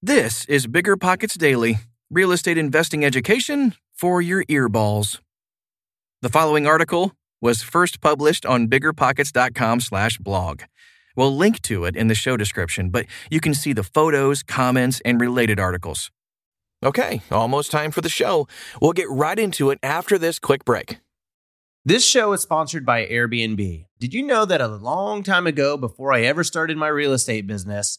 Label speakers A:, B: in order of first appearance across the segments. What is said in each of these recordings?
A: This is Bigger Pockets Daily, real estate investing education for your earballs. The following article was first published on biggerpockets.com/blog. We'll link to it in the show description, but you can see the photos, comments, and related articles. Okay, almost time for the show. We'll get right into it after this quick break.
B: This show is sponsored by Airbnb. Did you know that a long time ago, before I ever started my real estate business,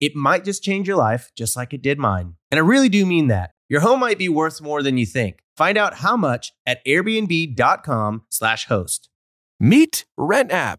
B: It might just change your life, just like it did mine. And I really do mean that. Your home might be worth more than you think. Find out how much at airbnb.com/slash host.
A: Meet RentApp,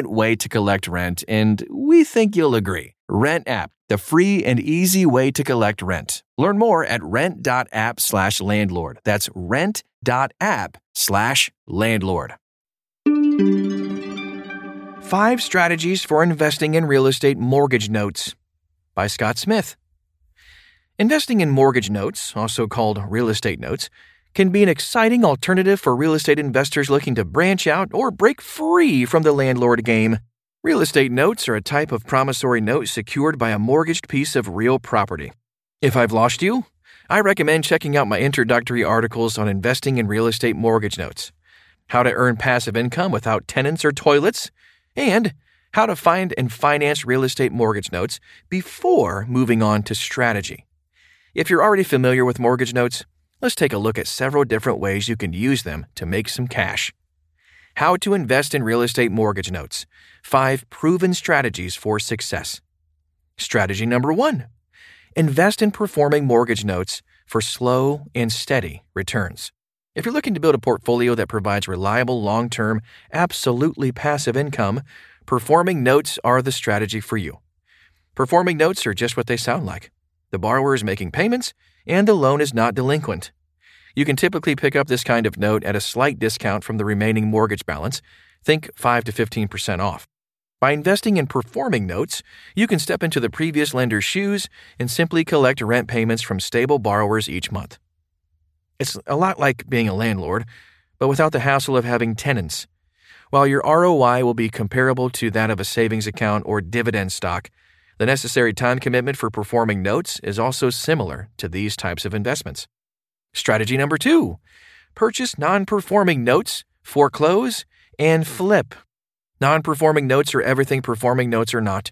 A: way to collect rent, and we think you'll agree. Rent app, the free and easy way to collect rent. Learn more at rent.app slash landlord. That's rent.app slash landlord. Five Strategies for Investing in Real Estate Mortgage Notes by Scott Smith. Investing in mortgage notes, also called real estate notes, can be an exciting alternative for real estate investors looking to branch out or break free from the landlord game. Real estate notes are a type of promissory note secured by a mortgaged piece of real property. If I've lost you, I recommend checking out my introductory articles on investing in real estate mortgage notes, how to earn passive income without tenants or toilets, and how to find and finance real estate mortgage notes before moving on to strategy. If you're already familiar with mortgage notes, let's take a look at several different ways you can use them to make some cash. How to invest in real estate mortgage notes. Five proven strategies for success. Strategy number one invest in performing mortgage notes for slow and steady returns. If you're looking to build a portfolio that provides reliable, long term, absolutely passive income, performing notes are the strategy for you. Performing notes are just what they sound like. The borrower is making payments, and the loan is not delinquent. You can typically pick up this kind of note at a slight discount from the remaining mortgage balance, think 5 to 15% off. By investing in performing notes, you can step into the previous lender's shoes and simply collect rent payments from stable borrowers each month. It's a lot like being a landlord, but without the hassle of having tenants. While your ROI will be comparable to that of a savings account or dividend stock, the necessary time commitment for performing notes is also similar to these types of investments. Strategy number two purchase non performing notes, foreclose, and flip. Non performing notes are everything performing notes are not.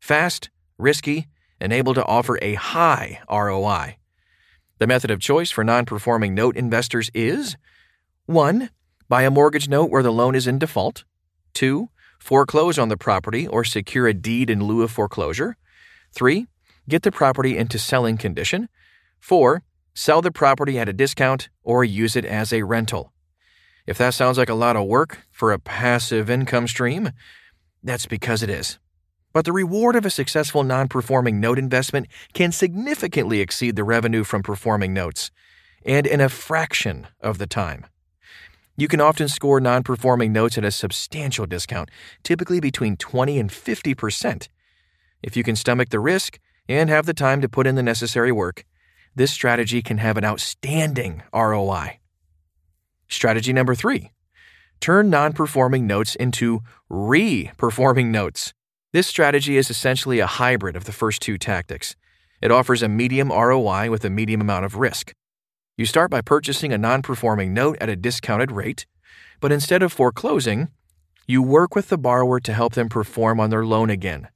A: Fast, risky, and able to offer a high ROI. The method of choice for non performing note investors is 1. Buy a mortgage note where the loan is in default. 2. Foreclose on the property or secure a deed in lieu of foreclosure. 3. Get the property into selling condition. 4 sell the property at a discount, or use it as a rental. If that sounds like a lot of work for a passive income stream, that's because it is. But the reward of a successful non performing note investment can significantly exceed the revenue from performing notes, and in a fraction of the time. You can often score non performing notes at a substantial discount, typically between 20 and 50%. If you can stomach the risk and have the time to put in the necessary work, this strategy can have an outstanding ROI. Strategy number three turn non performing notes into re performing notes. This strategy is essentially a hybrid of the first two tactics. It offers a medium ROI with a medium amount of risk. You start by purchasing a non performing note at a discounted rate, but instead of foreclosing, you work with the borrower to help them perform on their loan again.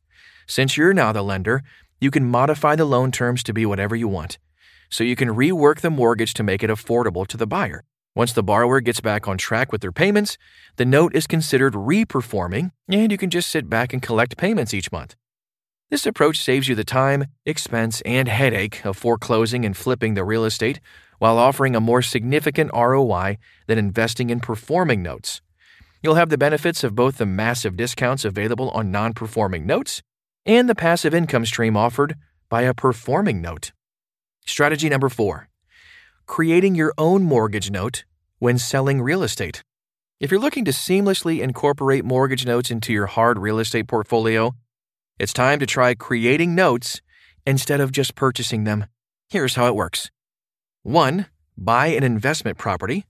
A: Since you're now the lender, you can modify the loan terms to be whatever you want. So you can rework the mortgage to make it affordable to the buyer. Once the borrower gets back on track with their payments, the note is considered reperforming, and you can just sit back and collect payments each month. This approach saves you the time, expense, and headache of foreclosing and flipping the real estate while offering a more significant ROI than investing in performing notes. You'll have the benefits of both the massive discounts available on non performing notes and the passive income stream offered by a performing note. Strategy number four creating your own mortgage note when selling real estate. If you're looking to seamlessly incorporate mortgage notes into your hard real estate portfolio, it's time to try creating notes instead of just purchasing them. Here's how it works 1. Buy an investment property.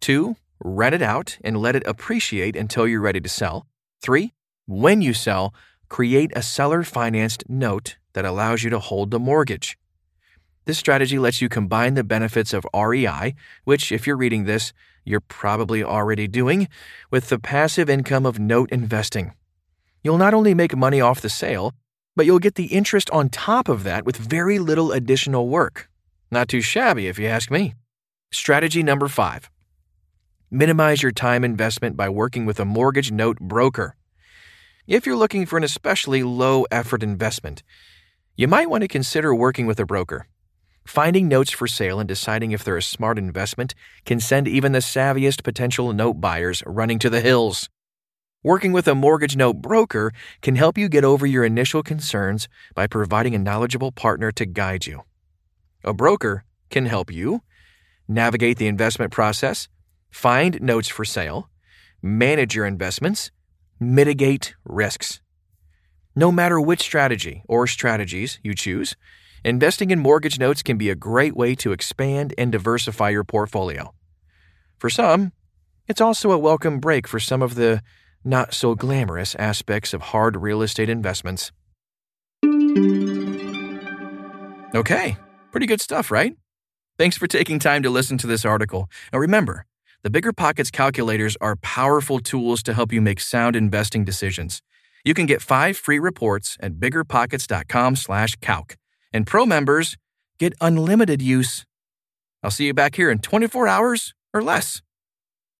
A: 2. Rent it out and let it appreciate until you're ready to sell. 3. When you sell, create a seller financed note that allows you to hold the mortgage. This strategy lets you combine the benefits of REI, which, if you're reading this, you're probably already doing, with the passive income of note investing. You'll not only make money off the sale, but you'll get the interest on top of that with very little additional work. Not too shabby, if you ask me. Strategy number five minimize your time investment by working with a mortgage note broker. If you're looking for an especially low effort investment, you might want to consider working with a broker. Finding notes for sale and deciding if they're a smart investment can send even the savviest potential note buyers running to the hills. Working with a mortgage note broker can help you get over your initial concerns by providing a knowledgeable partner to guide you. A broker can help you navigate the investment process, find notes for sale, manage your investments, mitigate risks. No matter which strategy or strategies you choose, Investing in mortgage notes can be a great way to expand and diversify your portfolio. For some, it's also a welcome break for some of the not so glamorous aspects of hard real estate investments. Okay, pretty good stuff, right? Thanks for taking time to listen to this article. Now remember, the Bigger Pockets calculators are powerful tools to help you make sound investing decisions. You can get five free reports at biggerpockets.com/calc. And pro members get unlimited use. I'll see you back here in 24 hours or less.